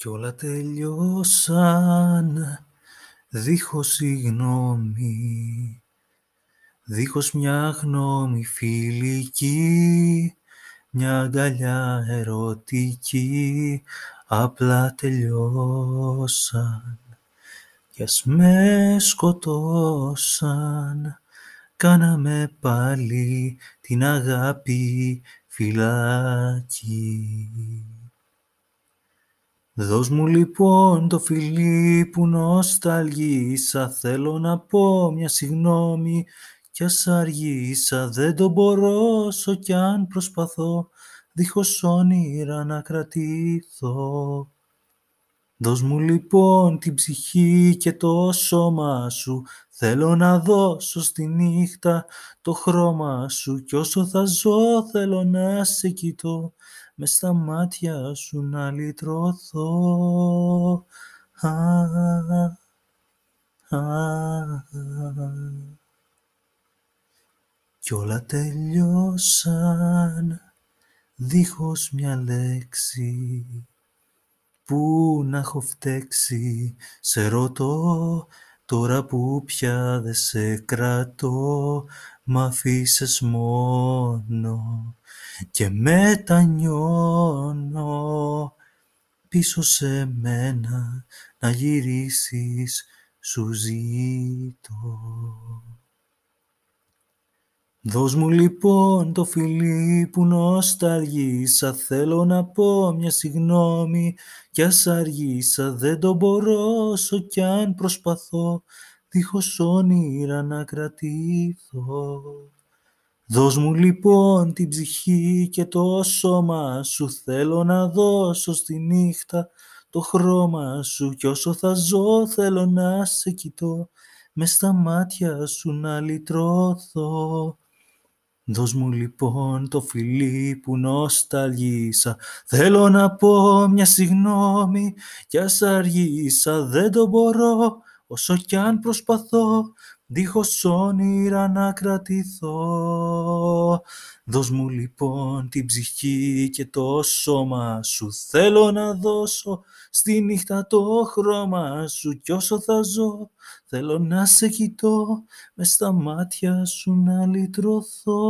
Κι όλα τελειώσαν. Δίχως συγγνώμη, δίχως μια γνώμη φιλική, μια αγκαλιά ερωτική, απλά τελειώσαν. Κι ας με σκοτώσαν, κάναμε πάλι την αγάπη φυλάκι. Δώσ' μου λοιπόν το φιλί που νοσταλγήσα, θέλω να πω μια συγγνώμη κι ας αργήσα, δεν το μπορώ όσο κι αν προσπαθώ, δίχως όνειρα να κρατήθω. Δώσ' μου λοιπόν την ψυχή και το σώμα σου, θέλω να δώσω στη νύχτα το χρώμα σου κι όσο θα ζω θέλω να σε κοιτώ, με στα μάτια σου να λυτρωθώ. Α, α, Κι όλα τελειώσαν δίχως μια λέξη που να έχω φταίξει, σε ρωτώ τώρα που πια δε σε κρατώ, μ' αφήσες μόνο και μετανιώνω πίσω σε μένα να γυρίσεις σου ζήτω. Δώσ' μου λοιπόν το φιλί που νοσταλγήσα, θέλω να πω μια συγγνώμη κι ας αργήσα, δεν το μπορώ όσο κι αν προσπαθώ, δίχως όνειρα να κρατήθω. Δώσ' μου λοιπόν την ψυχή και το σώμα σου, θέλω να δώσω στη νύχτα το χρώμα σου κι όσο θα ζω θέλω να σε κοιτώ, μες στα μάτια σου να λυτρωθώ. Δώσ' μου λοιπόν το φιλί που νοσταλγήσα, θέλω να πω μια συγγνώμη κι ας αργήσα, δεν το μπορώ όσο κι αν προσπαθώ, δίχως όνειρα να κρατηθώ. Δώσ' μου λοιπόν την ψυχή και το σώμα σου, θέλω να δώσω στη νύχτα το χρώμα σου κι όσο θα ζω θέλω να σε κοιτώ, μες στα μάτια σου να λυτρωθώ.